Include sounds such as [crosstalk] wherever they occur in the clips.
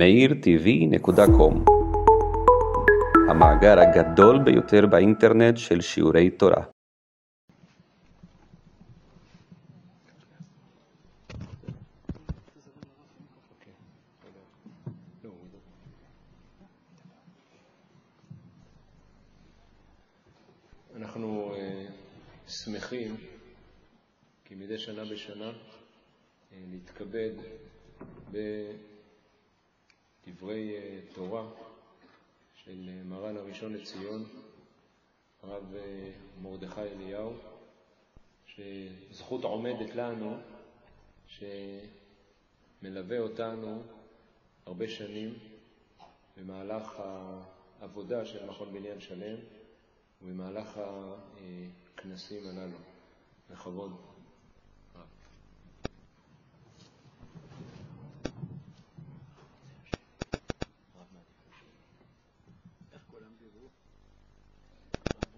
meirtv.com המאגר הגדול ביותר באינטרנט של שיעורי תורה. אנחנו אה, שמחים כי מדי שנה בשנה אה, להתכבד בדברי אה, תורה של מרן הראשון לציון, הרב מרדכי אליהו, שזכות עומדת לנו, שמלווה אותנו הרבה שנים במהלך העבודה של מכון בניין שלם ובמהלך הכנסים הללו. לכבוד רב.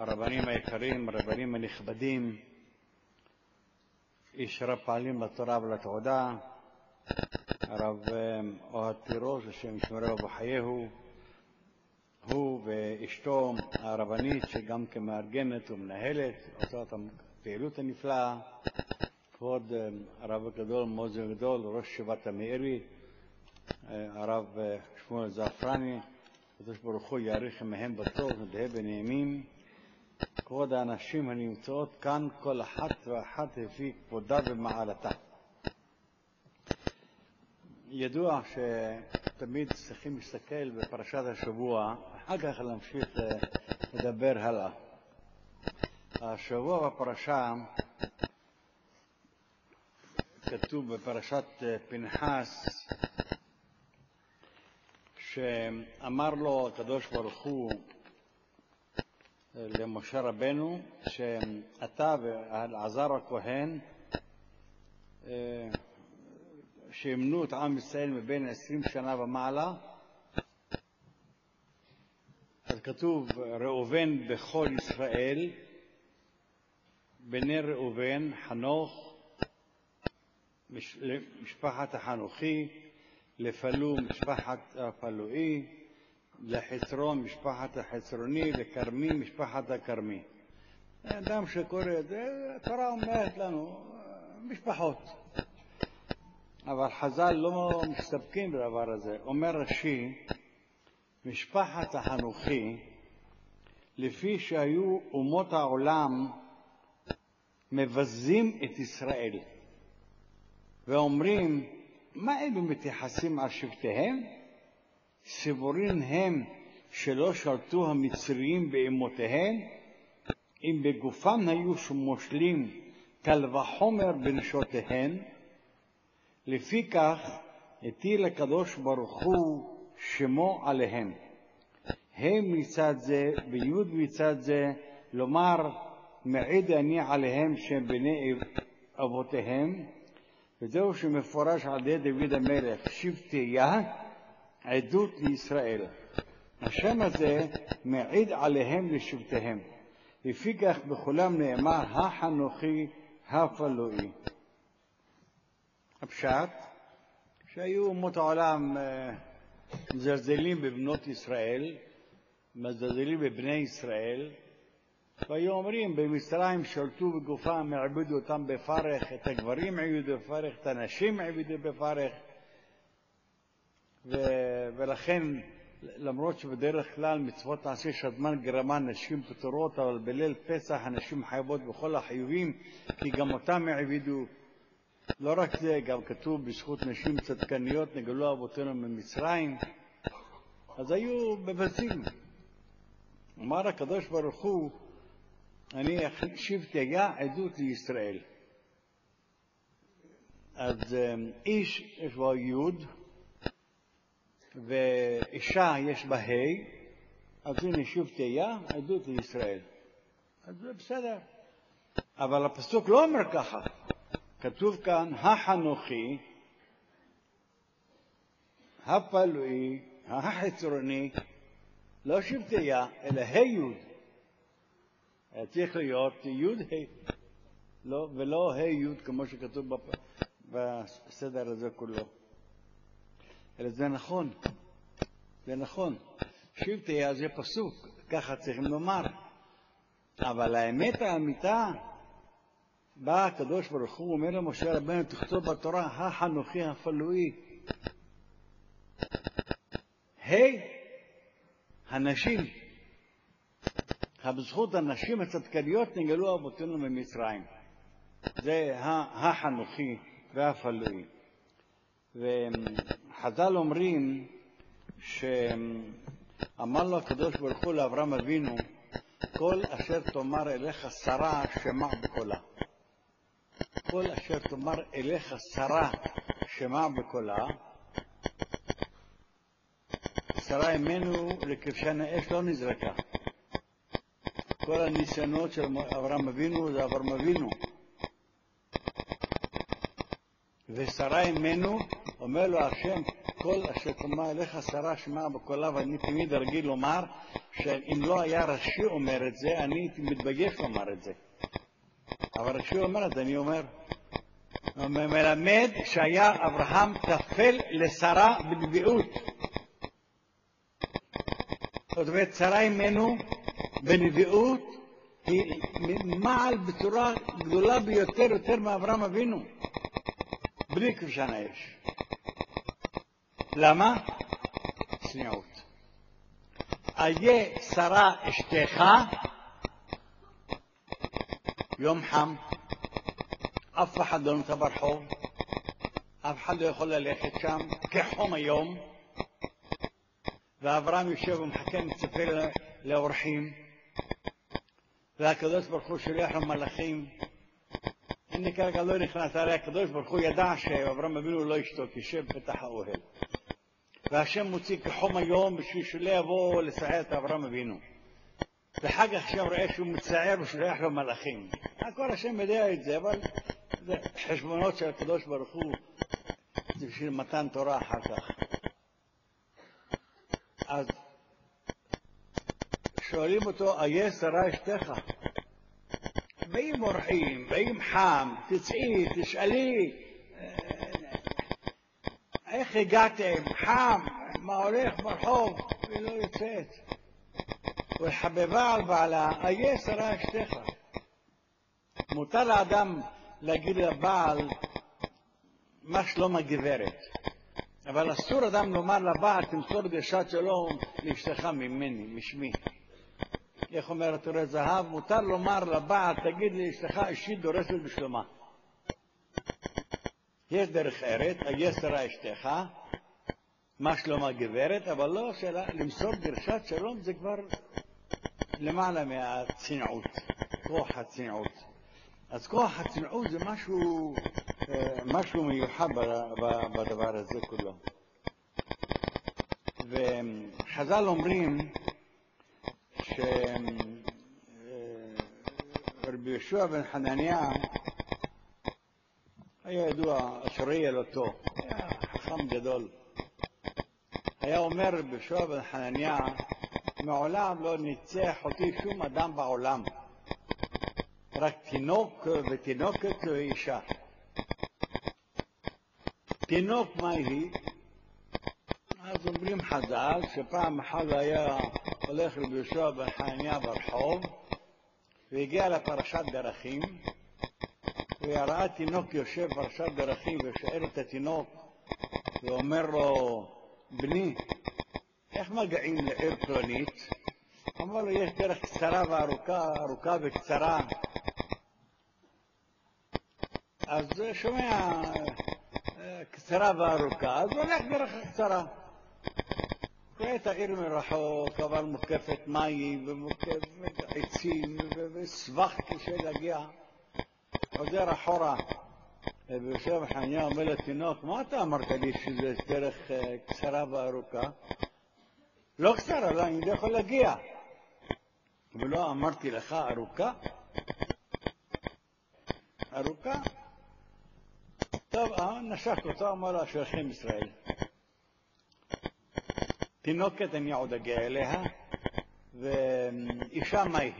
הרבנים היקרים, הרבנים הנכבדים, איש רב פעלים לתורה ולתעודה, הרב אוהד תירוש, השם ישמרו בחייהו, הוא ואשתו הרבנית, שגם כמארגנת ומנהלת, עושה את הפעילות הנפלאה, כבוד הרב הגדול, מוזר גדול, ראש שבט המאירי, הרב שמואל זעפרני, הקדוש ברוך הוא יאריך ימיהם בטוב ונדהה בנעימים. כבוד האנשים הנמצאות כאן, כל אחת ואחת לפי כבודה ומעלתה. ידוע שתמיד צריכים להסתכל בפרשת השבוע, אחר כך להמשיך לדבר הלאה. השבוע בפרשה כתוב בפרשת פנחס שאמר לו הקדוש ברוך הוא למשה רבנו שאתה ואלעזר הכהן שימנו את עם ישראל מבין עשרים שנה ומעלה. אז כתוב ראובן בכל ישראל בני ראובן חנוך משפחת החנוכי לפלו משפחת הפלואי, לחצרון משפחת החצרוני, לכרמי משפחת הכרמי. אדם שקורא את זה, התורה אומרת לנו משפחות. אבל חז"ל לא מסתפקים בדבר הזה. אומר רש"י, משפחת החנוכי, לפי שהיו אומות העולם מבזים את ישראל ואומרים מה אלו מתייחסים על שבטיהם? סבורים הם שלא שלטו המצריים באמותיהם? אם בגופם היו מושלים קל וחומר בנשותיהם? לפיכך הטיל הקדוש ברוך הוא שמו עליהם. הם מצד זה ויוד מצד זה, לומר מעיד אני עליהם שהם בני אבותיהם, וזהו שמפורש על ידי דוד המלך, שבטיה, עדות לישראל. השם הזה מעיד עליהם לשבטיהם. לפיכך בכולם נאמר החנוכי הפלואי. הפשט, שהיו אומות העולם מזלזלים בבנות ישראל, מזלזלים בבני ישראל, והיו אומרים, במצרים שלטו בגופם, העבידו אותם בפרך, את הגברים העבידו בפרך, את הנשים העבידו בפרך. ולכן, למרות שבדרך כלל מצוות נעשה שדמן גרמן נשים פטורות, אבל בליל פסח הנשים חייבות בכל החיובים, כי גם אותם העבידו. לא רק זה, גם כתוב בזכות נשים צדקניות נגלו אבותינו ממצרים, אז היו מבזים. אמר הקדוש ברוך הוא, אני שבטיה עדות לישראל. אז איש יש בו יוד, ואישה יש בה ה', אז הנה שוב תהייה, עדות לישראל. אז זה בסדר. אבל הפסוק לא אומר ככה. כתוב כאן, החנוכי, הפלואי, החצרוני, לא שוב תהייה, אלא ה' י'. היה צריך להיות י' ה', לא, ולא ה' י' כמו שכתוב. בסדר הזה כולו. אלא זה נכון, זה נכון. שוב תהיה זה פסוק, ככה צריכים לומר. אבל האמת האמיתה, בא הקדוש ברוך הוא, אומר למשה רבנו, תכתוב בתורה, החנוכי הפלואי. ה' הנשים, בזכות הנשים הצדקניות נגלו אבותינו ממצרים. זה החנוכי והפלואי. וחז"ל אומרים שאמר לו הקדוש ברוך הוא לאברהם אבינו, כל אשר תאמר אליך שרה שמע בקולה. כל אשר תאמר אליך שרה שמע בקולה. שרה אמנו לכבשן האש לא נזרקה. כל הניסיונות של אברהם אבינו זה אברהם אבינו. ושרה אמנו, אומר לו השם, כל אשר תאמר אליך שרה שמע בקולה, ואני תמיד רגיל לומר שאם לא היה רש"י אומר את זה, אני הייתי מתבייש לומר את זה. אבל רש"י אומר את זה, אני אומר. מלמד שהיה אברהם טפל לשרה בנביאות. זאת אומרת, שרה אמנו בנביאות היא מעל בצורה גדולה ביותר, יותר מאברהם אבינו. בלי כבשן האש. למה? צניעות. איה שרה אשתך יום חם, אף אחד לא נמצא ברחוב, אף אחד לא יכול ללכת שם, כחום היום, ואברהם יושב ומחכה מצפה לאורחים, והקדוש ברוך הוא שולח לו מלאכים אני כרגע לא נכנס, הרי הקדוש ברוך הוא ידע שאברהם אבינו לא ישתוק, יושב בפתח האוהל. והשם מוציא כחום היום בשביל שלא יבוא לסייע את אברהם אבינו. ואחר כך השם רואה שהוא מצער ושולח לו מלאכים. הכל השם יודע את זה, אבל זה חשבונות של הקדוש ברוך הוא, זה בשביל מתן תורה אחר כך. אז שואלים אותו, איה שרה אשתך? באים אורחים, באים חם, תצאי, תשאלי, איך הגעתם, חם, מה הולך ברחוב, היא לא יוצאת. וחבבה על בעלה, איה שרה אשתך. מותר לאדם להגיד לבעל מה שלום הגברת, אבל אסור אדם לומר לבעל, תמסור דרישת שלום לאשתך ממני, משמי. איך אומר התורה זהב, מותר לומר לבעל, תגיד לאשתך אשתי דורשת בשלומה. יש דרך ארץ, שרה אשתך, מה שלום הגברת, אבל לא שאלה, למסור דרשת שלום זה כבר למעלה מהצניעות, כוח הצניעות. אז כוח הצניעות זה משהו, משהו מיוחד בדבר הזה כולו. וחז"ל אומרים שרבי יהושע בן חנניה היה ידוע, אשרי אלותו, היה חכם גדול. היה אומר יהושע בן חנניה, מעולם לא ניצח אותי שום אדם בעולם, רק תינוק ותינוקת ואישה. תינוק מה היא? אז אומרים חז"ל שפעם אחת היה הולך רבי בן חנניה ברחוב והגיע לפרשת דרכים וראה תינוק יושב בפרשת דרכים ושואל את התינוק ואומר לו בני איך מגיעים לעיר פלונית? אמר לו יש דרך קצרה וארוכה, ארוכה וקצרה אז שומע קצרה וארוכה אז הולך דרך הקצרה רואה את העיר מרחוק, אבל מוקפת מים ומוקפת עצים וסבך קשה להגיע. חוזר אחורה רבי יושב חניה אומר לתינוק, מה אתה אמרת לי שזה דרך אה, קצרה וארוכה? לא קצרה, לא, אני לא יכול להגיע. ולא אמרתי לך ארוכה? ארוכה? טוב, אה, נשק אותו, אמר לו, אשריכם ישראל. תינוקת, אני עוד אגיע אליה, ואישה מה היא?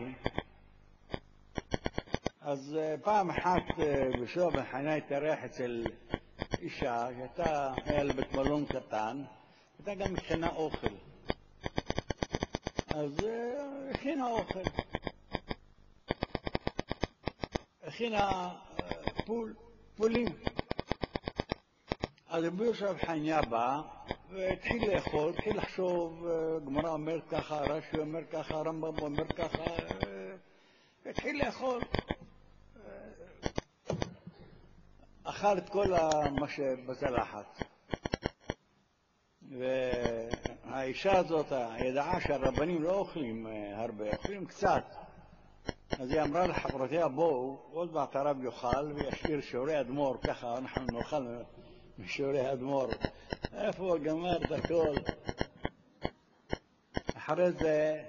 אז אה, פעם אחת אה, בשוב בחנה התארח אצל אישה, שהייתה, היה לה בית מלון קטן, הייתה גם מכינה אוכל. אז אה, הכינה אוכל. הכינה פול, פולים. אז רבי יוסף חניה בא והתחיל לאכול, התחיל לחשוב, גמרא אומרת ככה, רש"י אומר ככה, הרמב"ם אומר ככה, התחיל לאכול. אכל את כל מה שבצלחת. והאישה הזאת ידעה שהרבנים לא אוכלים הרבה, אוכלים קצת. אז היא אמרה לחברותיה, בואו, עוד מעט הרב יאכל וישאיר שיעורי אדמו"ר, ככה אנחנו נאכל משיעורי אדמו"ר. איפה הוא גמר את הכל? אחרי זה,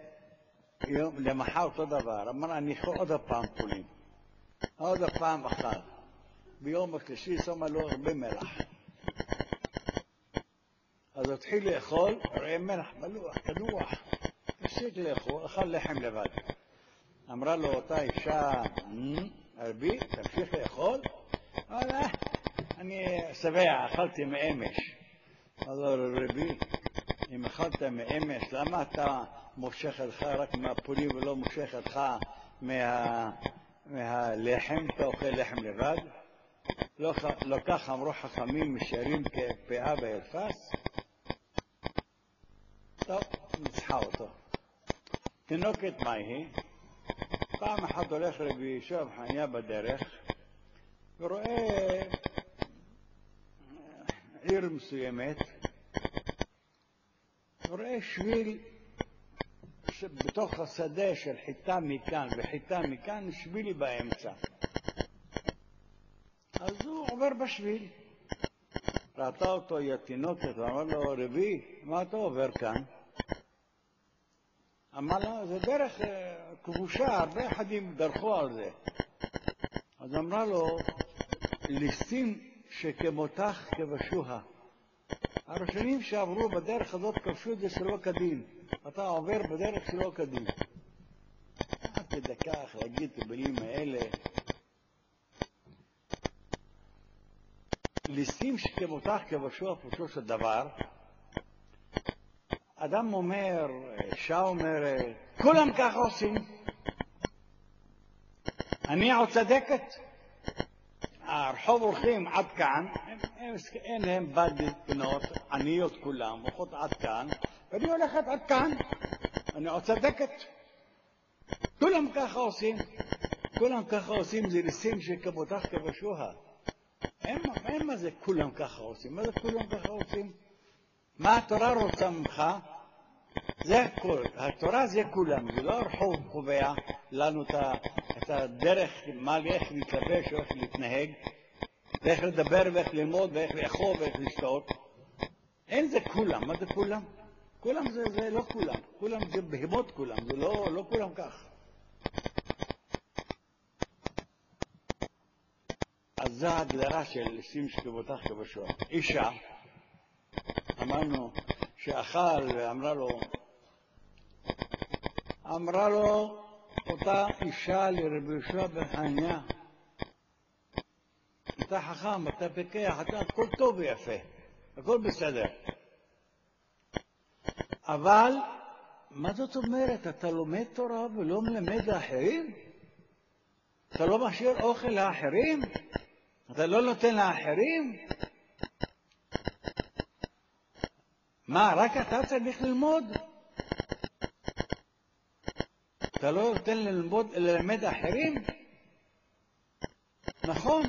יום, למחר אותו דבר, אמר, אני אכול עוד הפעם פולים. עוד הפעם אכל. ביום השלישי שמה לו הרבה מלח. אז הוא התחיל לאכול, ראה מלח מלוח, קדוח. הפסיק לאכול, אכל לחם לבד. אמרה לו אותה אישה, רבי, תמשיך לאכול? אמר לה, אני שבע, אכלתי מאמש. אמר לו, רבי, אם אכלת מאמש, למה אתה מושך אותך רק מהפולים ולא מושך מה... מהלחם? אתה אוכל לחם לבד? לא, לא כך אמרו חכמים משארים כפאה ואלפס? טוב, ניצחה אותו. תינוקת מה היא? פעם אחת הולך רבי ישוב חניה בדרך ורואה עיר מסוימת, רואה שביל בתוך השדה של חיטה מכאן וחיטה מכאן, שבילי באמצע. עובר בשביל. ראתה אותו היא התינוקת ואמר לו, רבי, מה אתה עובר כאן? אמר לה, זה דרך כבושה, הרבה אחדים דרכו על זה. אז אמרה לו, ליסטים שכמותך כבשוה. הראשונים שעברו בדרך הזאת כבשו את זה שלא כדין. אתה עובר בדרך שלא כדין. עד כך להגיד את המילים האלה. ליסטים שכמותך כבשוה פירושו של דבר. אדם אומר, אישה אומרת, כולם ככה עושים. אני עוד צדקת. הרחוב הולכים עד כאן, אין להם בד בנות, עניות כולם, הולכות עד כאן, ואני הולכת עד כאן, אני עוד צדקת. כולם ככה עושים, כולם ככה עושים, זה ניסים שכמותך כבשוה. אין, אין מה זה כולם ככה עושים, מה זה כולם ככה עושים? מה התורה רוצה ממך? זה הכל, התורה זה כולם, זה לא הרחוב קובע לנו את הדרך, מה, איך להתלבש, איך להתנהג, ואיך לדבר, ואיך ללמוד, ואיך לאכול, ואיך לשתות. אין זה כולם, מה זה כולם? כולם זה, זה לא כולם, כולם זה בהמות כולם, זה לא, לא כולם כך. אז זו ההגדרה של שים שכבותך כבשוה. אישה, אמרנו שאכל ואמרה לו, אמרה לו אותה אישה לרבי יהושע בן חניה, אתה חכם, אתה פיקח, אתה הכל טוב ויפה, הכל בסדר. אבל מה זאת אומרת? אתה לומד תורה ולא מלמד לאחרים? אתה לא משאיר אוכל לאחרים? אתה לא נותן לאחרים? מה, רק אתה צריך ללמוד? אתה לא נותן ללמוד, ללמד אחרים? נכון,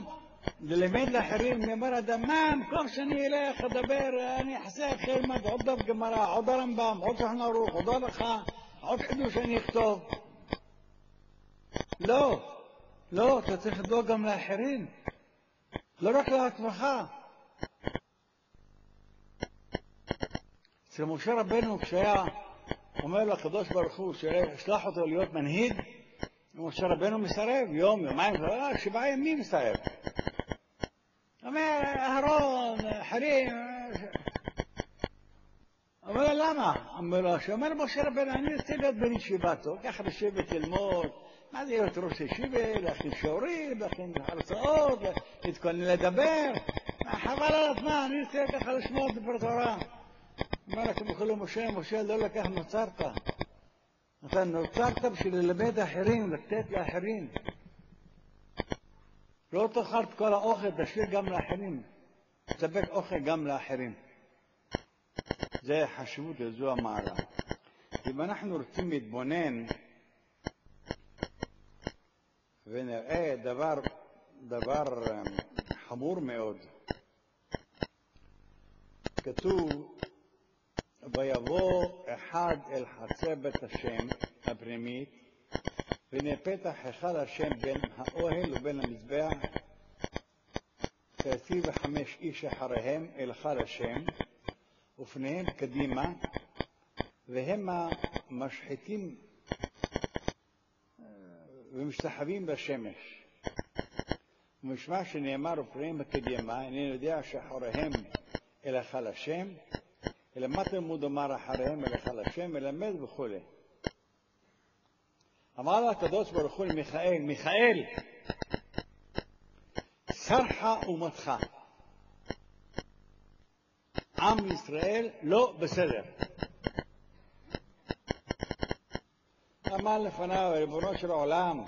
ללמד לאחרים, נאמר אדם, מה, במקום שאני אלך לדבר, אני אחסה אחרי אלמד עוד דף גמרא, עוד הרמב"ם, עוד שולחן ערוך, עוד הלכה, עוד חידוש אני אכתוב. לא, לא, אתה צריך לדאוג גם לאחרים. לא רק לעצמך. אצל משה רבנו, כשהיה אומר לו הקדוש ברוך הוא שישלח אותו להיות מנהיג, משה רבנו מסרב, יום, יומיים, אה, שבעה ימים מסרב. אומר, אהרון, חרים, אומר לו, למה? אומר לו, שאומר משה רבנו, אני רוצה להיות בן ישיבה טוב, ככה לשבת ללמוד, מה זה להיות ראש ישיבה, להכין שיעורים, להכין הרצאות, להתכונן לדבר, חבל על הזמן, אני רוצה ככה לשמוע דבר תורה. אומר לכם לו משה, משה לא לקח נוצרת. אתה נוצרת בשביל ללמד אחרים, לתת לאחרים. לא תאכל את כל האוכל, תשאיר גם לאחרים. תספק אוכל גם לאחרים. זה חשיבות וזו המעלה. אם אנחנו רוצים להתבונן ונראה דבר, דבר חמור מאוד, כתוב ויבוא אחד אל חצר בית השם הפנימית, והנה פתח היכל השם בין האוהל ובין המזבח, כעשרים וחמש איש אחריהם אל היכל השם, ופניהם קדימה, והמה משחיתים ומשתחווים בשמש. ומשמע שנאמר ופניהם קדימה, אני יודע שאחריהם אל היכל השם, אלא מה תלמוד אומר אחריהם אל היכל השם, מלמד וכו'. אמר לה הקדוש ברוך הוא למיכאל, מיכאל, שרך אומתך. עם ישראל לא בסדר. אמר לפניו, ריבונו של העולם,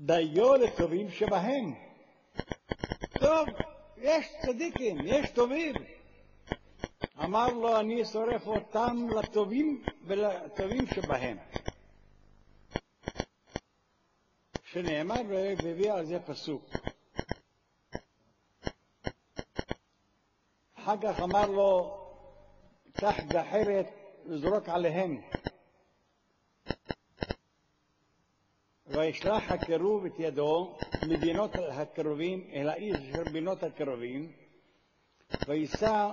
דיו לטובים שבהם. טוב, יש צדיקים, יש טובים. אמר לו, אני שורף אותם לטובים ולטובים שבהם. שנאמר והביא על זה פסוק. אחר כך אמר לו, קח גחרת וזרוק עליהם. וישלח הקירוב את ידו מדינות הקרובים אל האיש של מדינות הקרובים, ויישא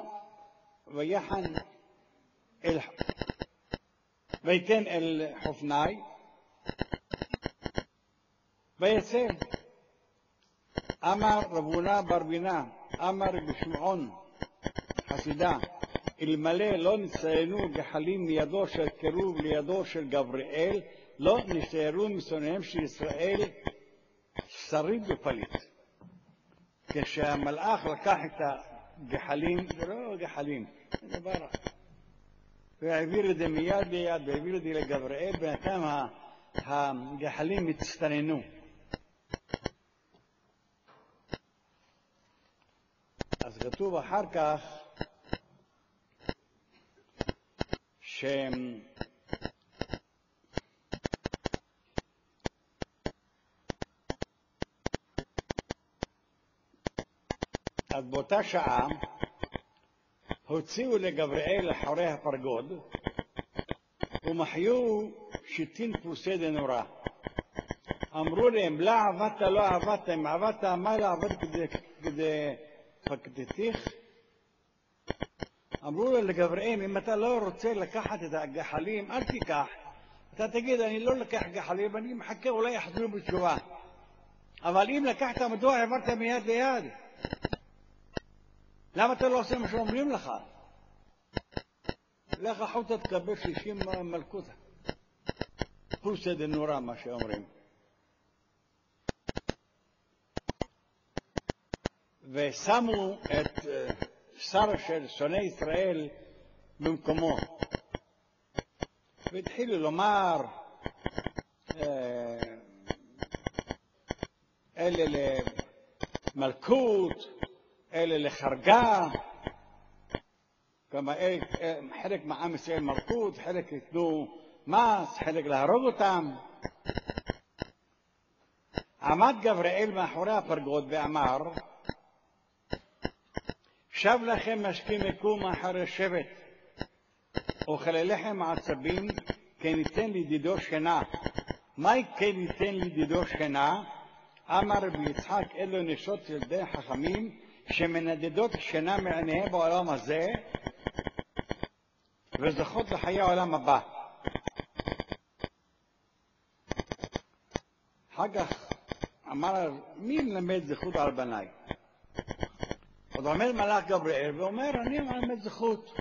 ויחן אל, ויתן אל חופני, ויצא. אמר רבונה בר בינה, אמר רבי שמעון חסידה, אלמלא לא נציינו גחלים מידו של קירוב לידו של גבריאל, לא נשארו משונאיהם של ישראל שריד ופליט. כשהמלאך לקח את הגחלים, זה לא גחלים, זה דבר... והעביר את זה מיד ליד, והעביר את זה לגבריאל, בינתיים הגחלים הצטננו. אז כתוב אחר כך שהם אז באותה שעה הוציאו לגבריאל אחורי הפרגוד ומחיו שיטין פרוסי דנורא. אמרו להם, לא עבדת, לא עבדת, אם עבדת, מה לא עבד כדי פקדתיך? אמרו לו לגבריאל, אם אתה לא רוצה לקחת את הגחלים, אל תיקח. אתה תגיד, אני לא לקח גחלים, אני מחכה, אולי יחזרו בתשובה. אבל אם לקחת, מדוע העברת מיד ליד? למה אתה לא עושה מה שאומרים לך? לך החוצה תקבל שישים מלכות. פולסא דנורא, מה שאומרים. ושמו את שר של שונאי ישראל במקומו. והתחילו לומר, אלה למלכות, אלה לחרגה, כמה חלק מעם ישראל מלכות, חלק ייתנו מס, חלק להרוג אותם. עמד גבריאל מאחורי הפרגוד ואמר, שב לכם משקים יקום אחרי שבט, אוכלי לחם עצבים, כן ייתן לדידו שינה. מהי כן ייתן לדידו שינה? אמר רבי יצחק, אלו נשות ילדי חכמים שמנדדות שינה מעיניהם בעולם הזה וזוכות לחיי העולם הבא. אחר כך אמר, מי מלמד זכות על בניי? עוד עומד מלאך גבריאל ואומר, אני מלמד זכות.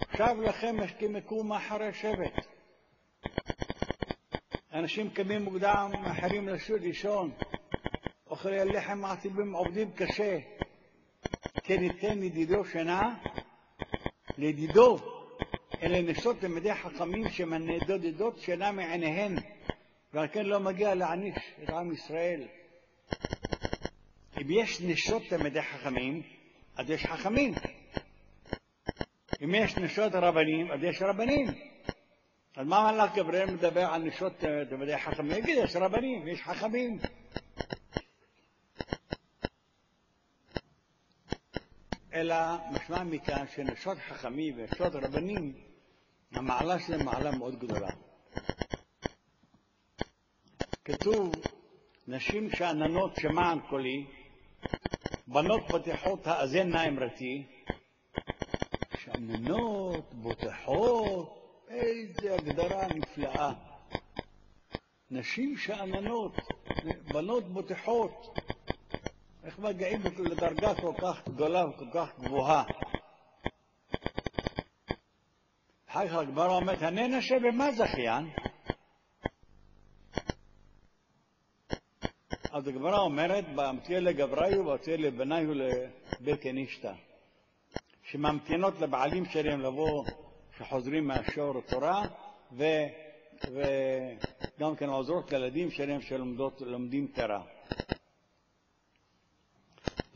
עכשיו לכם השכם יקום מאחורי שבט. אנשים קמים מוקדם, מאחרים לשוב לישון, אוכלי לחם מעציבים, עובדים קשה. כן ייתן ידידו שינה לידידו. אלה נשות תלמידי חכמים שמנדדות שינה מעיניהן, ועל כן לא מגיע להעניש את עם ישראל. אם יש נשות תלמידי חכמים, אז יש חכמים. אם יש נשות רבנים, אז יש רבנים. אז מה מלאך גבריאל מדבר על נשות תלמידי חכמים? יגיד, יש רבנים, יש חכמים. אלא משמע מכאן שנשות חכמים ונשות רבנים, המעלה שלהם מעלה מאוד גדולה. כתוב, נשים שאננות שמען קולי, בנות בוטחות האזן נא אמרתי, שאננות, בוטחות, איזה הגדרה נפלאה. נשים שאננות, בנות בוטחות, איך מגיעים לדרגה כל כך גדולה וכל כך גבוהה. אחר כך הגמרא אומרת, הנה נשה במה זכיין? אז הגמרא אומרת, באמתיה לגבריו ואמתיה לבניו לבית כנישתא, שממתינות לבעלים שלהם לבוא, שחוזרים מהשיעור התורה, ו, וגם כן עוזרות לילדים שלהם שלומדים תורה.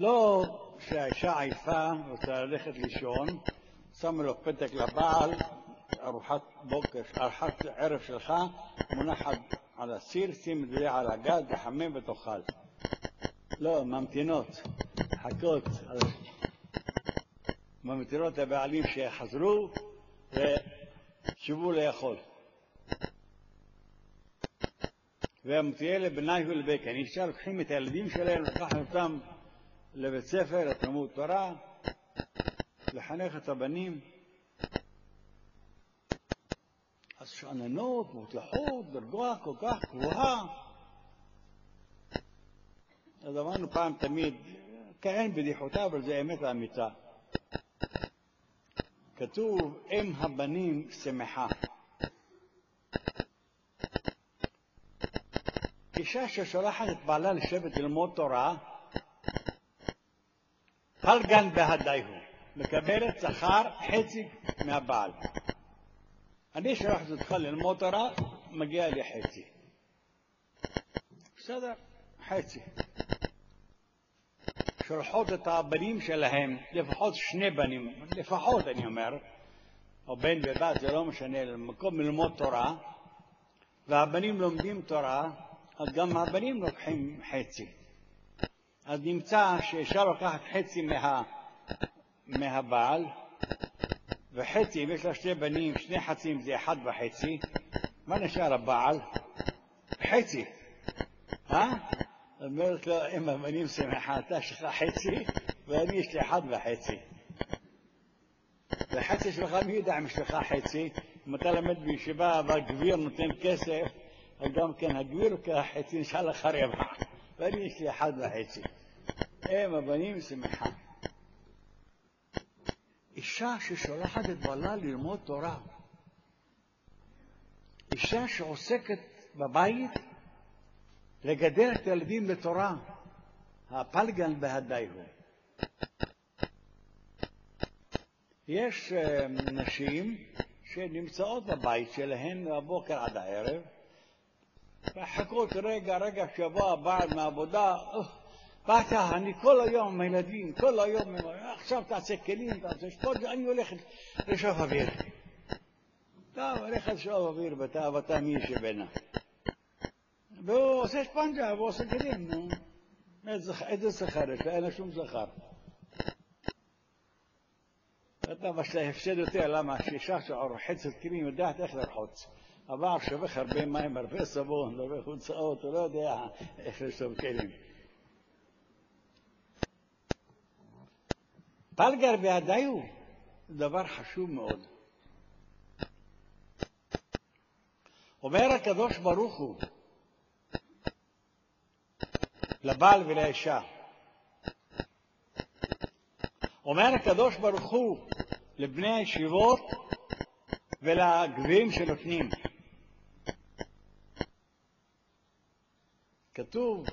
לא שהאישה עייפה, רוצה ללכת לישון, שמה לו פתק לבעל, ארוחת בוקר, ארוחת ערב שלך, מונחת על הסיר, שים את זה על הגז, תחמם ותאכל. לא, ממתינות, חכות, ממתינות לבעלים שיחזרו ושובו לאכול. והמתיהיה לבניי ולבית כניסה, לוקחים את הילדים שלהם, לקחת אותם לבית ספר, לתלמוד תורה, לחנך את הבנים. אז שאננות, מוצלחות, דרגה כל כך גבוהה. אז אמרנו פעם תמיד, כאין בדיחותיו, אבל זה אמת אמיתה. כתוב, אם הבנים שמחה. אישה ששולחת את בעלה לשבת ללמוד תורה, פלגן בהדייהו, מקבלת שכר חצי מהבעל. אני שלחתי אותך ללמוד תורה, מגיע לי חצי. בסדר, חצי. שולחות את הבנים שלהם, לפחות שני בנים, לפחות אני אומר, או בן ובת, זה לא משנה, למקום ללמוד תורה, והבנים לומדים תורה, אז גם הבנים לוקחים חצי. אז נמצא שאישה לוקחת חצי מה, מהבעל, וחצי, אם יש לה שני בנים, שני חצים זה אחד וחצי, מה נשאר הבעל? חצי. אה? אומרת לו, אם הבנים שמחה, אתה יש לך חצי, ואני יש לי אחד וחצי. וחצי שלך, מי יודע אם יש לך חצי? אם אתה למד בישיבה והגביר נותן כסף, אז גם כן הגביר לוקח חצי, נשאר לך רבע. ואני יש לי אחד וחצי. הם הבנים שמחה. אישה ששולחת את בעלה ללמוד תורה, אישה שעוסקת בבית לגדל את הילדים בתורה, הפלגן בהדייהו. יש נשים שנמצאות בבית שלהן מהבוקר עד הערב, מחכות רגע, רגע שיבוא הבעל מהעבודה, באת, אני כל היום עם הילדים, כל היום, עכשיו תעשה כלים, תעשה שפוט, אני הולך לשאוף אוויר. טוב, הולך לשאוף אוויר בתאוותה מי שבינה. והוא עושה שפנג'ה, והוא עושה כלים, נו. איזה שכר יש? אין לה שום שכר. אתה יש לה הפסד יותר, למה? שאישה שרוחצת כלים יודעת איך לרחוץ. הבעל שופך הרבה מים, הרבה סבון, הרבה חוצאות, הוא לא יודע איך לשטוף כלים. פלגר בידיו זה דבר חשוב מאוד. אומר הקדוש ברוך הוא לבעל ולאישה, אומר הקדוש ברוך הוא לבני הישיבות ולגביעים שנותנים. כתוב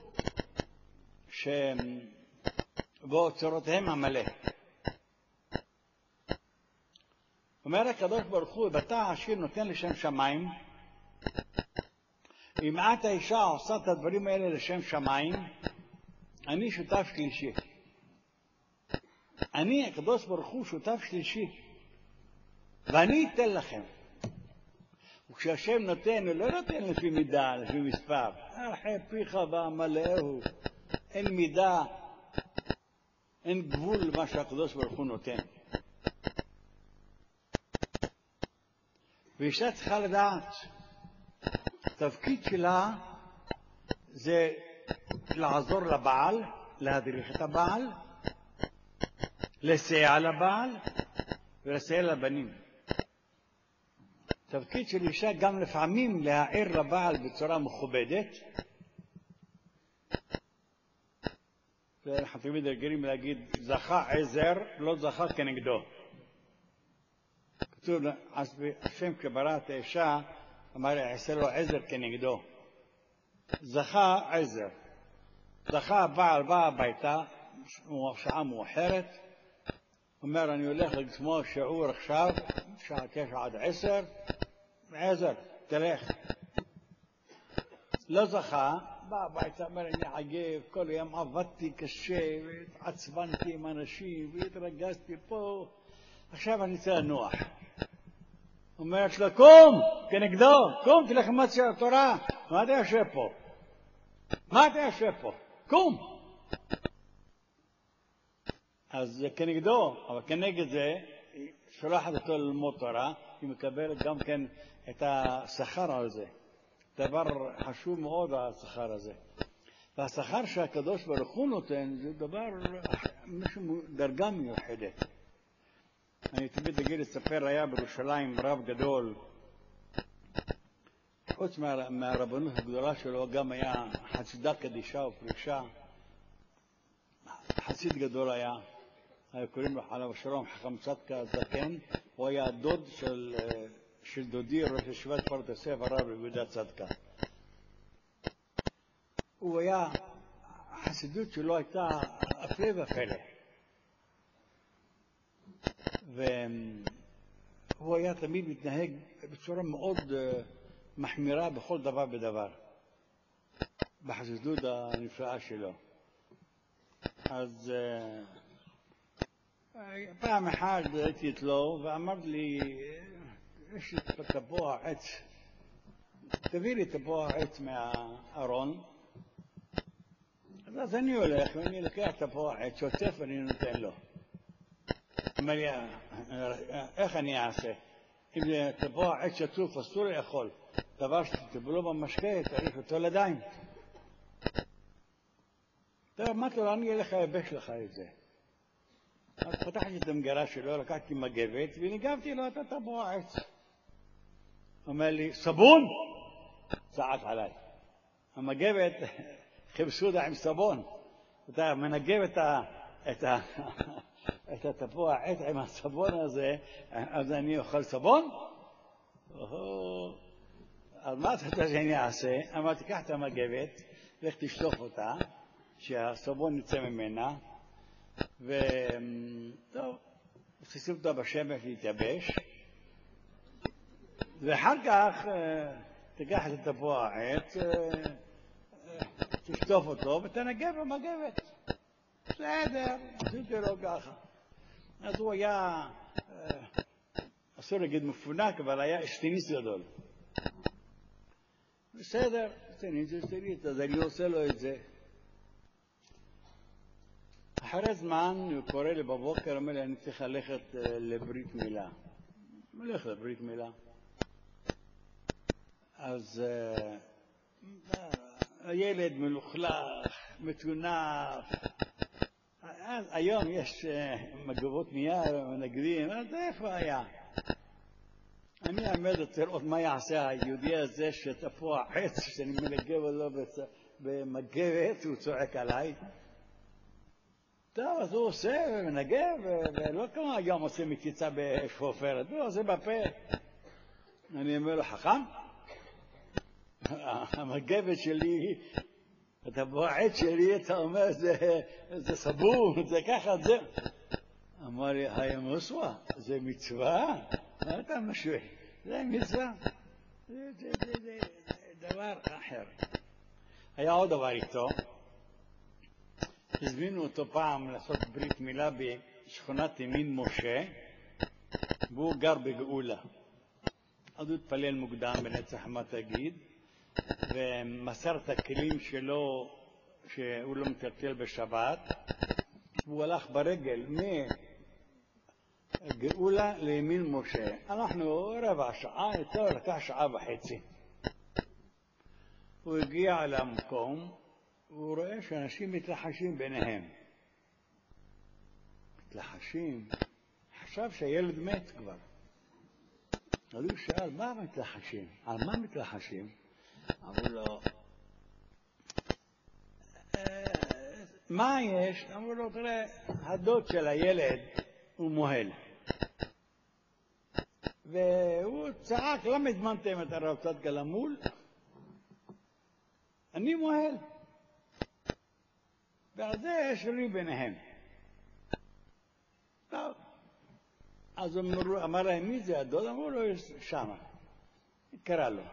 שבאוצרותיהם המלא. אומר הקדוש ברוך הוא, בתא העשיר נותן לשם שמיים, אם את האישה עושה את הדברים האלה לשם שמיים, אני שותף שלישי. אני, הקדוש ברוך הוא, שותף שלישי, ואני אתן לכם. וכשהשם נותן, הוא לא נותן לפי מידה, לפי מספר. ארחי פיך ואמלאהו. אין מידה, אין גבול למה שהקדוש ברוך הוא נותן. ואישה צריכה לדעת, התפקיד שלה זה לעזור לבעל, להדריך את הבעל, לסייע לבעל ולסייע לבנים. תפקיד של אישה גם לפעמים להעיר לבעל בצורה מכובדת. אנחנו תמיד רגילים להגיד זכה עזר, לא זכה כנגדו. כתוב, השם כשברא את האישה, אמר יעשה לו עזר כנגדו. זכה עזר. זכה הבעל בא הביתה, שעה מאוחרת, אומר אני הולך לשמוע שיעור עכשיו, שעה תשע עד עשר, עזר, תלך. לא זכה, בא הביתה, אומר אני עייף, כל יום עבדתי קשה, והתעצבנתי עם אנשים, והתרגזתי פה, עכשיו אני רוצה לנוח. אומרת לו, קום, כנגדו, קום, תלך ללמוד התורה. מה אתה יושב פה? מה אתה יושב פה? קום. אז כנגדו, אבל כנגד זה, היא שולחת אותו ללמוד תורה, היא מקבלת גם כן את השכר על זה. דבר חשוב מאוד, השכר הזה. והשכר שהקדוש ברוך הוא נותן זה דבר, דרגה מיוחדת. אני תמיד אגיד לספר, היה בירושלים רב גדול, חוץ מה, מהרבנות הגדולה שלו, גם היה חסידה קדישה ופרישה. חסיד גדול היה, היו קוראים לו חלב שלום, חכם צדקה הזקן, הוא היה דוד של, של דודי, ראש ישיבת פרט יוסף, הרב יהודה צדקה. הוא היה, החסידות שלו הייתה הפלא ופלא. והוא היה תמיד מתנהג בצורה מאוד מחמירה בכל דבר ודבר, בחסידות הנפלאה שלו. אז פעם אחת הייתי אצלו ואמר לי, יש תפוח עץ, תביא לי תפוח עץ מהארון. אז אני הולך ואני לוקח תפוח עץ, שוטף ואני נותן לו. לי, איך אני אעשה? אם זה תפוח עץ שצוף, אסור לאכול. דבר שתטבלו במשקה, צריך אותו לידיים. טוב, אמרתי לו, אני אלך לייבש לך את זה. אז פתחתי את המגירה שלו, לקחתי מגבת וניגבתי לו את התפוח עץ. אומר לי, סבון? צעק עליי. המגבת, [laughs] חיפשו אותה עם סבון. אתה מנגב את ה... [laughs] את התפוח עץ עם הסבון הזה, אז אני אוכל סבון? אז מה אתה רוצה שאני אעשה? אמרתי, קח את המגבת, לך תשטוף אותה, שהסבון יצא ממנה, וטוב, תשים אותה בשמש להתייבש, ואחר כך תיקח את התפוח עץ, תשטוף אותו ותנגב במגבת. בסדר, עשיתי לו ככה. אז הוא היה, אסור להגיד מפונק, אבל היה אשתניסט גדול. בסדר, אשתניסט זה אשתניסט, אז אני עושה לו את זה. אחרי זמן הוא קורא לי בבוקר, אומר לי, אני צריך ללכת לברית מילה. הולך לברית מילה. אז אה, הילד מלוכלך, מטונף. אז היום יש אה, מגבות נייר, מנגדים, אז איפה היה? אני עומד לראות מה יעשה היהודי הזה שתפוח עץ, שאני מנגב בצ- במגבת, הוא צועק עליי. טוב, אז הוא עושה ומנגב, ולא כמו היום עושה מציצה באש עופרת, הוא עושה בפה. אני אומר לו, חכם? המגבת שלי, התפוח עץ שלי, אתה אומר, זה, זה סבור, זה ככה, זה... אמר לי, היה מסווה, זה מצווה? מה אתה משווה? זה מצווה. זה, זה, זה, זה דבר אחר. היה עוד דבר איתו. הזמינו אותו פעם לעשות ברית מילה בשכונת ימין משה, והוא גר בגאולה. אז הוא התפלל מוקדם בנצח מה תגיד, ומסר את הכלים שלו, שהוא לא מטלטל בשבת, והוא הלך ברגל מגאולה לימין משה. אנחנו רבע שעה, יותר לקח שעה וחצי. הוא הגיע למקום, והוא רואה שאנשים מתלחשים ביניהם. מתלחשים, חשב שהילד מת כבר. אז הוא שאל, מה מתלחשים? על מה מתלחשים? אמרו לו, "אה, מה יש? אמרו לו, תראה, הדוד של הילד הוא מוהל. והוא צעק, למה הזמנתם את הרב צדקה למול? אני מוהל. ועל זה יש לי ביניהם. טוב. אז אמר להם, מי זה הדוד? אמרו לו, "יש שמה. קרא לו.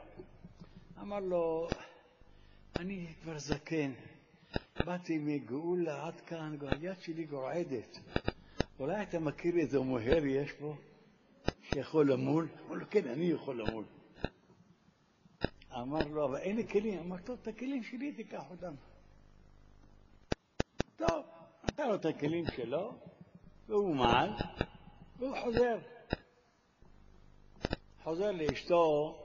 אמר לו, אני כבר זקן, באתי מגאולה עד כאן, היד שלי גועדת. אולי אתה מכיר איזה מוהר יש פה, שיכול למול? אמר לו, כן, אני יכול למול. אמר לו, אבל אין לי כלים. אמר, טוב, את הכלים שלי תיקח אותם. טוב, נתן לו את הכלים שלו, והוא מעל, והוא חוזר. חוזר לאשתו,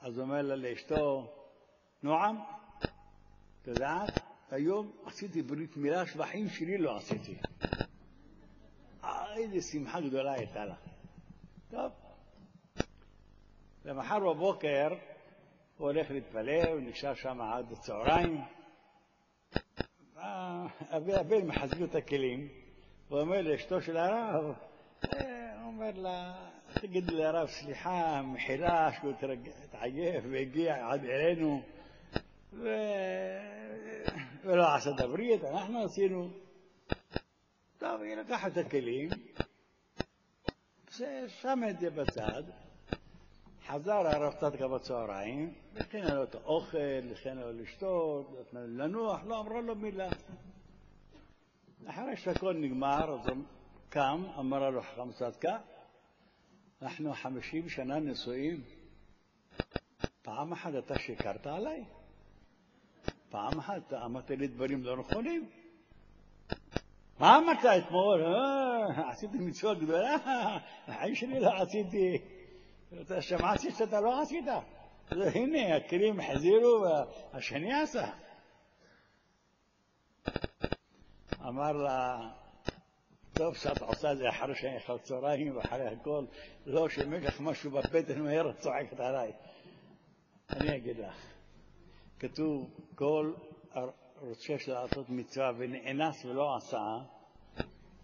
אז אומר לה לאשתו, נועם, את יודעת, היום עשיתי ברית מילה, שבחים שלי לא עשיתי. איזה שמחה גדולה הייתה לה. טוב. למחר בבוקר הוא הולך להתפלל, הוא נשאר שם עד הצהריים. הבן מחזק את הכלים, הוא אומר לאשתו של הרב, אה, אומר לה, תגיד לרב סליחה, מחילה, שהוא התרג- התעייף והגיע עד אלינו, ו... ולא עשה את הברית, אנחנו עשינו. טוב, היא לקחה את הכלים, שם את זה בצד, חזר הרב צדקה בצהריים, הכינה לו את האוכל, הכינה לו לשתות, נתנה לו לנוח, לא אמרה לו מילה. אחרי שהכל נגמר, אז הוא קם, אמר לו חכם צדקה, אנחנו חמישים שנה נשואים, פעם אחת אתה שיקרת עליי? פעם אחת אתה אמרת לי דברים לא נכונים? מה אמרת אתמול? אה, עשיתי מצווה גדולה, החיים שלי לא עשיתי. אתה שמעתי שאתה לא עשית. הנה, הכלים החזירו והשני עשה. אמר לה, טוב שאת עושה את זה אחרי אכל צהריים ואחרי הכל, לא לך משהו בבטן מהר צועקת עליי. אני אגיד לך, כתוב, כל רוצה לעשות מצווה ונאנס ולא עשה,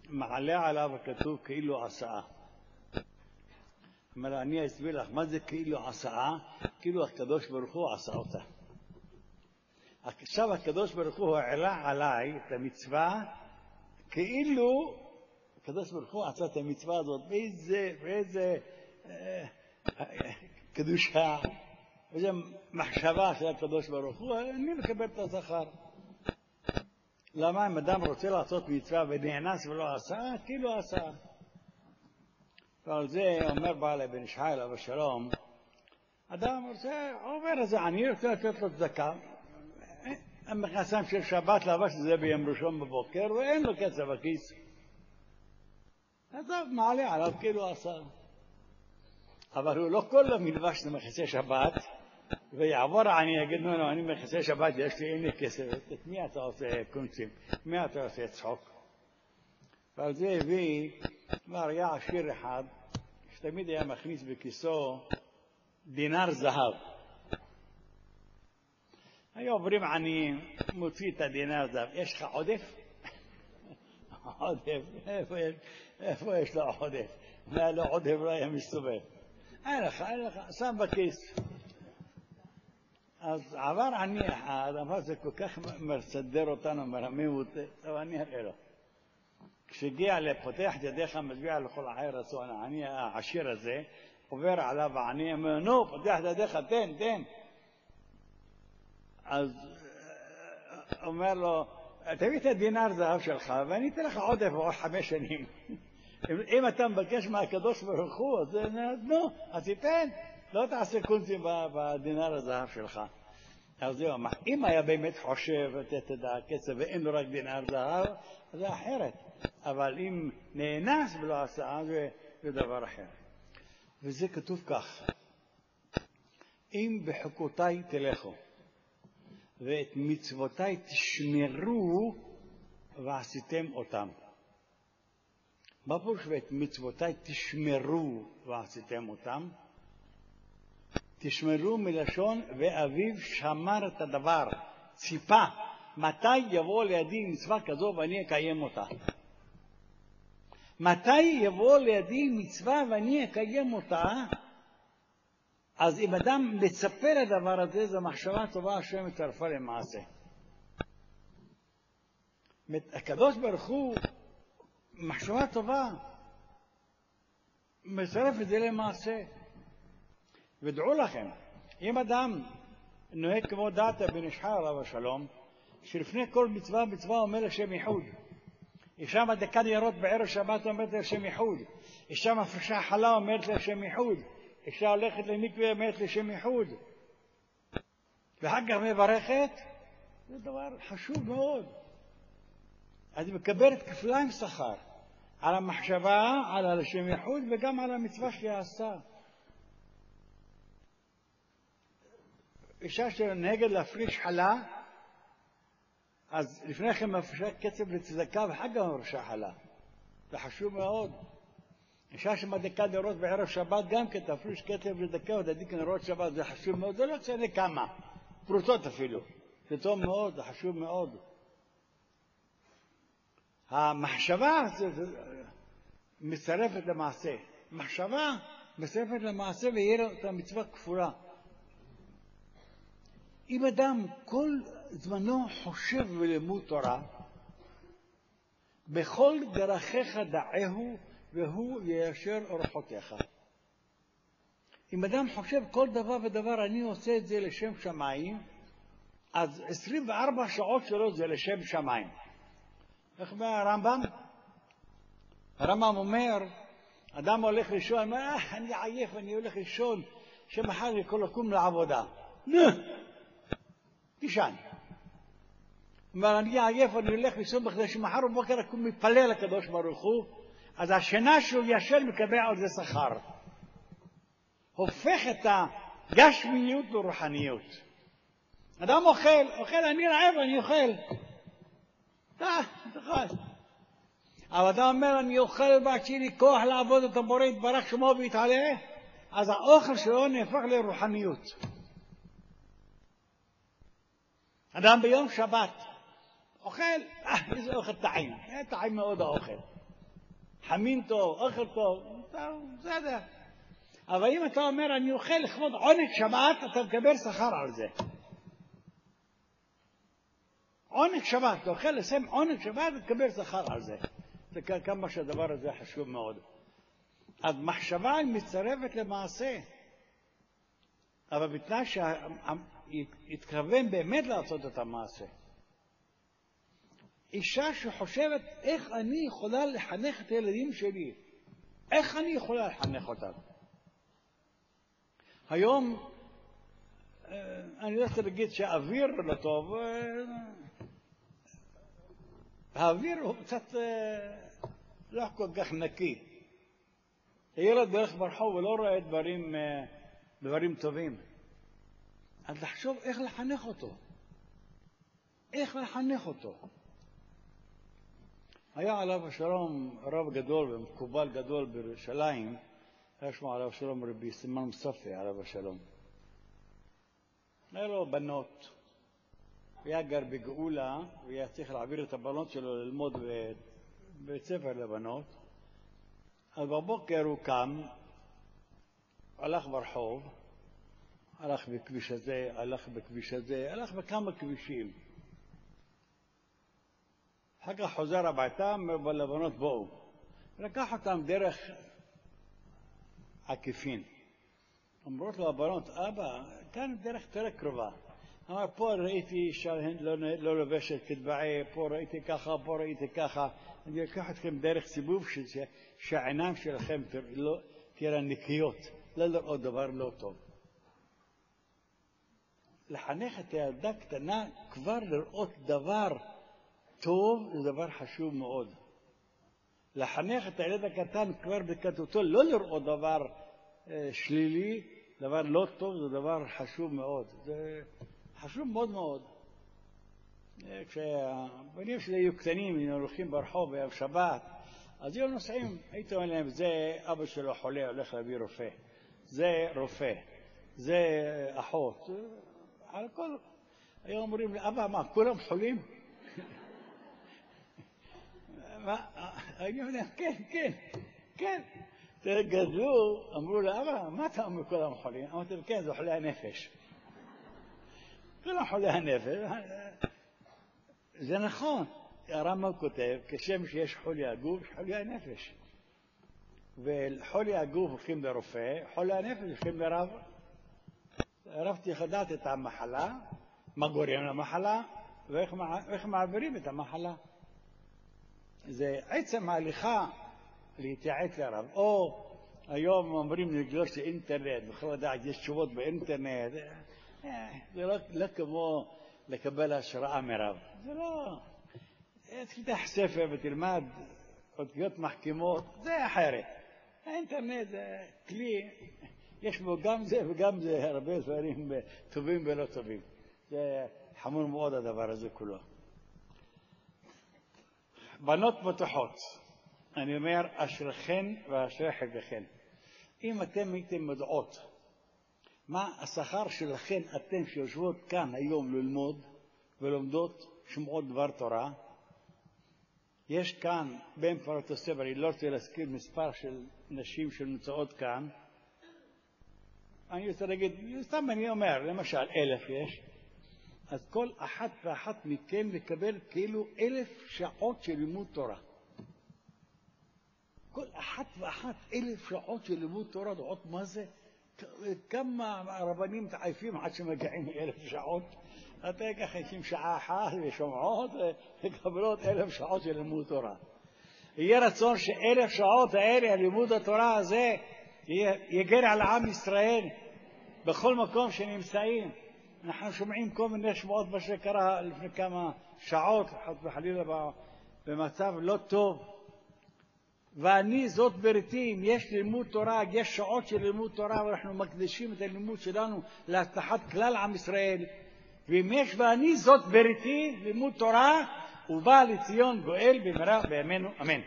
מעלה עליו הכתוב כאילו עשה. אומר, אני אסביר לך מה זה כאילו עשה, כאילו הקדוש ברוך הוא עשה אותה. עכשיו הקדוש ברוך הוא העלה עליי את המצווה, כאילו הקדוש ברוך הוא עשה את המצווה הזאת, באיזה אה, קדושה, איזה מחשבה של הקדוש ברוך הוא, אני מקבל את השכר. למה אם אדם רוצה לעשות מצווה ונאנס ולא עשה, כאילו עשה. ועל זה אומר בעל אבן ישחי עליו השלום, אדם רוצה, עובר איזה עני, רוצה לתת לו צדקה. המכנסיים של שבת לבש את זה ביום ראשון בבוקר, ואין לו כסף בכיס. עזוב, מעלה עליו כאילו עשה. אבל הוא לא כל יום ילבש מכסי שבת, ויעבור העני, יגיד, נו, נו, אני מכסה שבת, יש לי, אין לי כסף. את מי אתה עושה קונצים? מי אתה עושה צחוק? ועל זה הביא, אמר, היה עשיר אחד, שתמיד היה מכניס בכיסו דינר זהב. היו עוברים עניים, מוציא את הדינר זהב. יש לך עודף? [laughs] עודף, איפה יש, איפה יש לו עודף? היה לו עודף לא היה מסתובב. אין לך, אין לך, שם בכיס. אז עבר עני אחד, אמר זה כל כך מסדר אותנו, מרמים אותי, טוב, אני אראה לו. כשהגיע לפותח את ידיך, מצביע לכל החי רצון, העני העשיר הזה, עובר עליו העני, אומר, נו, פותח את ידיך, תן, תן. אז אומר לו, תביא את הדינר זהב שלך, ואני אתן לך עודף בעוד חמש שנים. אם אתה מבקש מהקדוש ברוך הוא, אז נו, אז תיתן, לא תעשה קונצים בדינר הזהב שלך. אז זהו, אם היה באמת חושב לתת את הכסף ואין לו רק דינר זהב, זה אחרת. אבל אם נאנס ולא עשה, זה, זה דבר אחר. וזה כתוב כך: אם בחוקותיי תלכו ואת מצוותיי תשמרו ועשיתם אותם. מה פירוש ואת מצוותיי תשמרו ועשיתם אותם? תשמרו מלשון ואביו שמר את הדבר, ציפה, מתי יבוא לידי מצווה כזו ואני אקיים אותה. מתי יבוא לידי מצווה ואני אקיים אותה, אז אם אדם מצפה לדבר הזה, זו מחשבה טובה, השם מצרפה למעשה. הקדוש ברוך הוא, מחשבה טובה, מצרף את זה למעשה. ודעו לכם, אם אדם נוהג כמו דעת בן אישחר עליו השלום, שלפני כל מצווה מצווה אומר לשם ייחוד. אישה מדליקה נרות בערב שבת אומרת לשם ייחוד. אישה מפרישה חלה אומרת לשם ייחוד. אישה הולכת למקווה אומרת לשם ייחוד. ואחר כך מברכת, זה דבר חשוב מאוד. אז היא מקבלת כפליים שכר על המחשבה, על השם ייחוד וגם על המצווה שהיא עשתה. אישה שנהגת להפריש חלה, אז לפני כן מפרישה כסף לצדקה ואחר כך מפרישה חלה. זה חשוב מאוד. אישה שמדליקה נרות בערב שבת גם כן תפריש כסף לצדקה ותדליק נרות שבת, זה חשוב מאוד, זה לא משנה כמה, פרוטות אפילו. זה טוב מאוד, זה חשוב מאוד. המחשבה מצטרפת למעשה. מחשבה מצטרפת למעשה ויהיה לו את המצווה כפולה. אם אדם כל זמנו חושב בלימוד תורה, בכל דרכיך דעהו והוא יישר אורחותיך. אם אדם חושב כל דבר ודבר, אני עושה את זה לשם שמיים, אז 24 שעות שלו זה לשם שמיים. איך אומר הרמב"ם? הרמב"ם אומר, אדם הולך לישון, אה, אני עייף, אני הולך לישון, שמחר יכול לקום לעבודה. נו, תישן. אומר, אני עייף, אני הולך לישון בכדי שמחר בבוקר אקום מתפלל לקדוש ברוך הוא, אז השינה שהוא ישן מקבל על זה שכר. הופך את הגשמיות לרוחניות. אדם אוכל, אוכל, אני רעב, אני אוכל. אה, תאכל. אבל אתה אומר, אני אוכל ועד שיהיה לי כוח לעבוד את הבורא יתברך שמו ויתעלה, אז האוכל שלו נהפך לרוחניות. אדם ביום שבת אוכל, אה, איזה אוכל טעים, אה, טעים מאוד האוכל. חמין טוב, אוכל טוב, בסדר. אבל אם אתה אומר, אני אוכל לכבוד עונג שבת, אתה מקבל שכר על זה. עונג שבת, אתה אוכל לשם עונג שבת ותקבל שכר על זה. זה כמה שהדבר הזה חשוב מאוד. אז מחשבה היא מצטרפת למעשה, אבל בתנאי שיתכוון באמת לעשות את המעשה. אישה שחושבת איך אני יכולה לחנך את הילדים שלי, איך אני יכולה לחנך אותם. היום אני לא רוצה להגיד שהאוויר לא טוב, האוויר הוא קצת לא כל כך נקי. הילד הולך ברחוב ולא רואה דברים, דברים טובים. אז לחשוב איך לחנך אותו. איך לחנך אותו. היה עליו השלום רב גדול ומקובל גדול בירושלים, היה שמו עליו השלום רבי סימן מוספי עליו השלום. היה לו בנות, היה גר בגאולה, והיה צריך להעביר את הבנות שלו ללמוד בבית ספר לבנות. אז בבוקר הוא קם, הלך ברחוב, הלך בכביש הזה, הלך בכביש הזה, הלך בכמה כבישים. אחר כך חוזר הביתה, אומר לבנות בואו. לקח אותם דרך עקיפין. אומרות לו הבנות, אבא, כאן דרך יותר קרובה. אמר, פה ראיתי שהן לא, לא לובשת כתבעי, פה ראיתי ככה, פה ראיתי ככה. אני אקח אתכם דרך סיבוב שהעיניים שלכם לא, תהיינה נקיות, לא לראות דבר לא טוב. לחנך את הילדה קטנה כבר לראות דבר טוב זה דבר חשוב מאוד. לחנך את הילד הקטן כבר בקטנותו לא לראות דבר אה, שלילי, דבר לא טוב, זה דבר חשוב מאוד. זה חשוב מאוד מאוד. אה, כשהבנים שלי היו קטנים, היינו הולכים ברחוב בערב שבת, אז היו נוסעים, הייתי אומר להם, זה אבא שלו חולה, הולך להביא רופא. זה רופא. זה אחות. על כל... היו אומרים לי, אבא, מה, כולם חולים? [laughs] אני אומר להם, כן, כן, כן. גדלו, אמרו לו, אבא, מה אתה אומר כולם חולים? אמרתי כן, זה חולי הנפש. כולם חולי הנפש. זה נכון, הרמב"ם כותב, כשם שיש חולי הגוף, חולי הנפש. וחולי הגוף הולכים לרופא, חולי הנפש הולכים לרב. הרב צריך לדעת את המחלה, מה גורם למחלה, ואיך מעבירים את המחלה. זה עצם ההליכה להתייעץ לרב. או היום אומרים לגלוש לאינטרנט, בכל לדעת, יש תשובות באינטרנט. זה לא, לא כמו לקבל השראה מרב. זה לא... תפתח ספר ותלמד אותיות מחכימות, זה אחרת. האינטרנט זה כלי, יש בו גם זה וגם זה, הרבה דברים טובים ולא טובים. זה חמור מאוד הדבר הזה כולו. בנות בטוחות. אני אומר, אשריכן ואשרי חלקכן. אם אתם הייתם יודעות מה השכר שלכן, אתן שיושבות כאן היום ללמוד ולומדות שמעות דבר תורה, יש כאן בין פרות הספר, אני לא רוצה להזכיר מספר של נשים שנמצאות כאן, אני רוצה להגיד, סתם אני אומר, למשל אלף יש, אז כל אחת ואחת מכם מקבל כאילו אלף שעות של לימוד תורה. כל אחת ואחת אלף שעות של לימוד תורה, לראות מה זה? כמה הרבנים מתעייפים עד שמגיעים אלף שעות. אתה ייקח אנשים שעה אחת ושומעות ומקבלות אלף שעות של לימוד תורה. יהיה רצון שאלף שעות האלה, לימוד התורה הזה, יגן על עם ישראל בכל מקום שנמצאים. אנחנו שומעים כל מיני שמועות מה שקרה לפני כמה שעות, חס וחלילה במצב לא טוב. ואני זאת בריתי, אם יש לימוד תורה, יש שעות של לימוד תורה, ואנחנו מקדישים את הלימוד שלנו להצלחת כלל עם ישראל. ואם יש ואני זאת בריתי, לימוד תורה, ובא לציון גואל במהרה בימינו, אמן.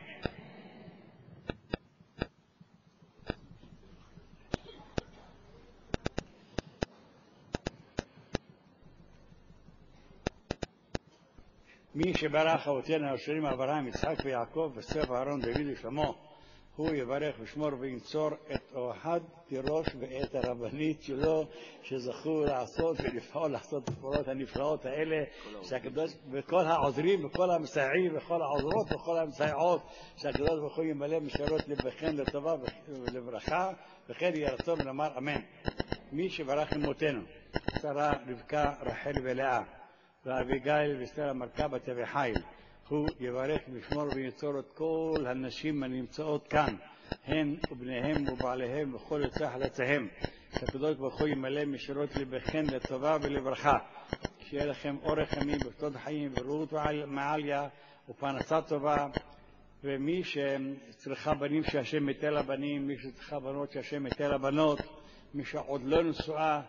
מי שברך אבותינו הישרים אברהם, יצחק ויעקב, וסוף אהרון דוד ושלמה, הוא יברך ושמור וינצור את אוהד תירוש ואת הרבנית שלו, שזכו לעשות ולפעול לעשות את הפעולות הנפלאות האלה, שהקדוש, וכל העוזרים וכל המסייעים וכל העוזרות וכל המסייעות, שהקדוש ברוך הוא ימלא משאלות לבכן לטובה ולברכה, וכן יהיה רצון לומר אמן. מי שברך אמותינו, שרה, רבקה, רחל ולאה. ואביגיל וסטלה מלכה בת אביחיל. הוא יברך וישמור וינצור את כל הנשים הנמצאות כאן, הן ובניהם ובעליהם וכל יוצא חלציהם. שהקדוש ברוך הוא ימלא משירות לבכן לטובה ולברכה. שיהיה לכם אורך ימים ושנות חיים ורעות מעליה ופרנסה טובה. ומי שצריכה בנים שהשם ייתן לה בנים, מי שצריכה בנות שהשם ייתן לה בנות, מי שעוד לא נשואה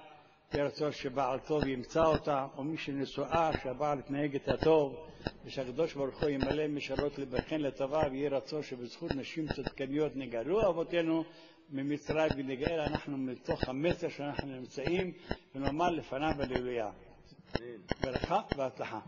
יהיה רצון שבעל טוב ימצא אותה, או מי שנשואה, שהבעל יתנהג איתה טוב, ושהקדוש ברוך הוא ימלא משאלות לברכן לטובה, ויהיה רצון שבזכות נשים צדקניות נגאלו אבותינו ממצרים ונגאל אנחנו מתוך המסר שאנחנו נמצאים, ונאמר לפניו הללויה. ברכה והצלחה.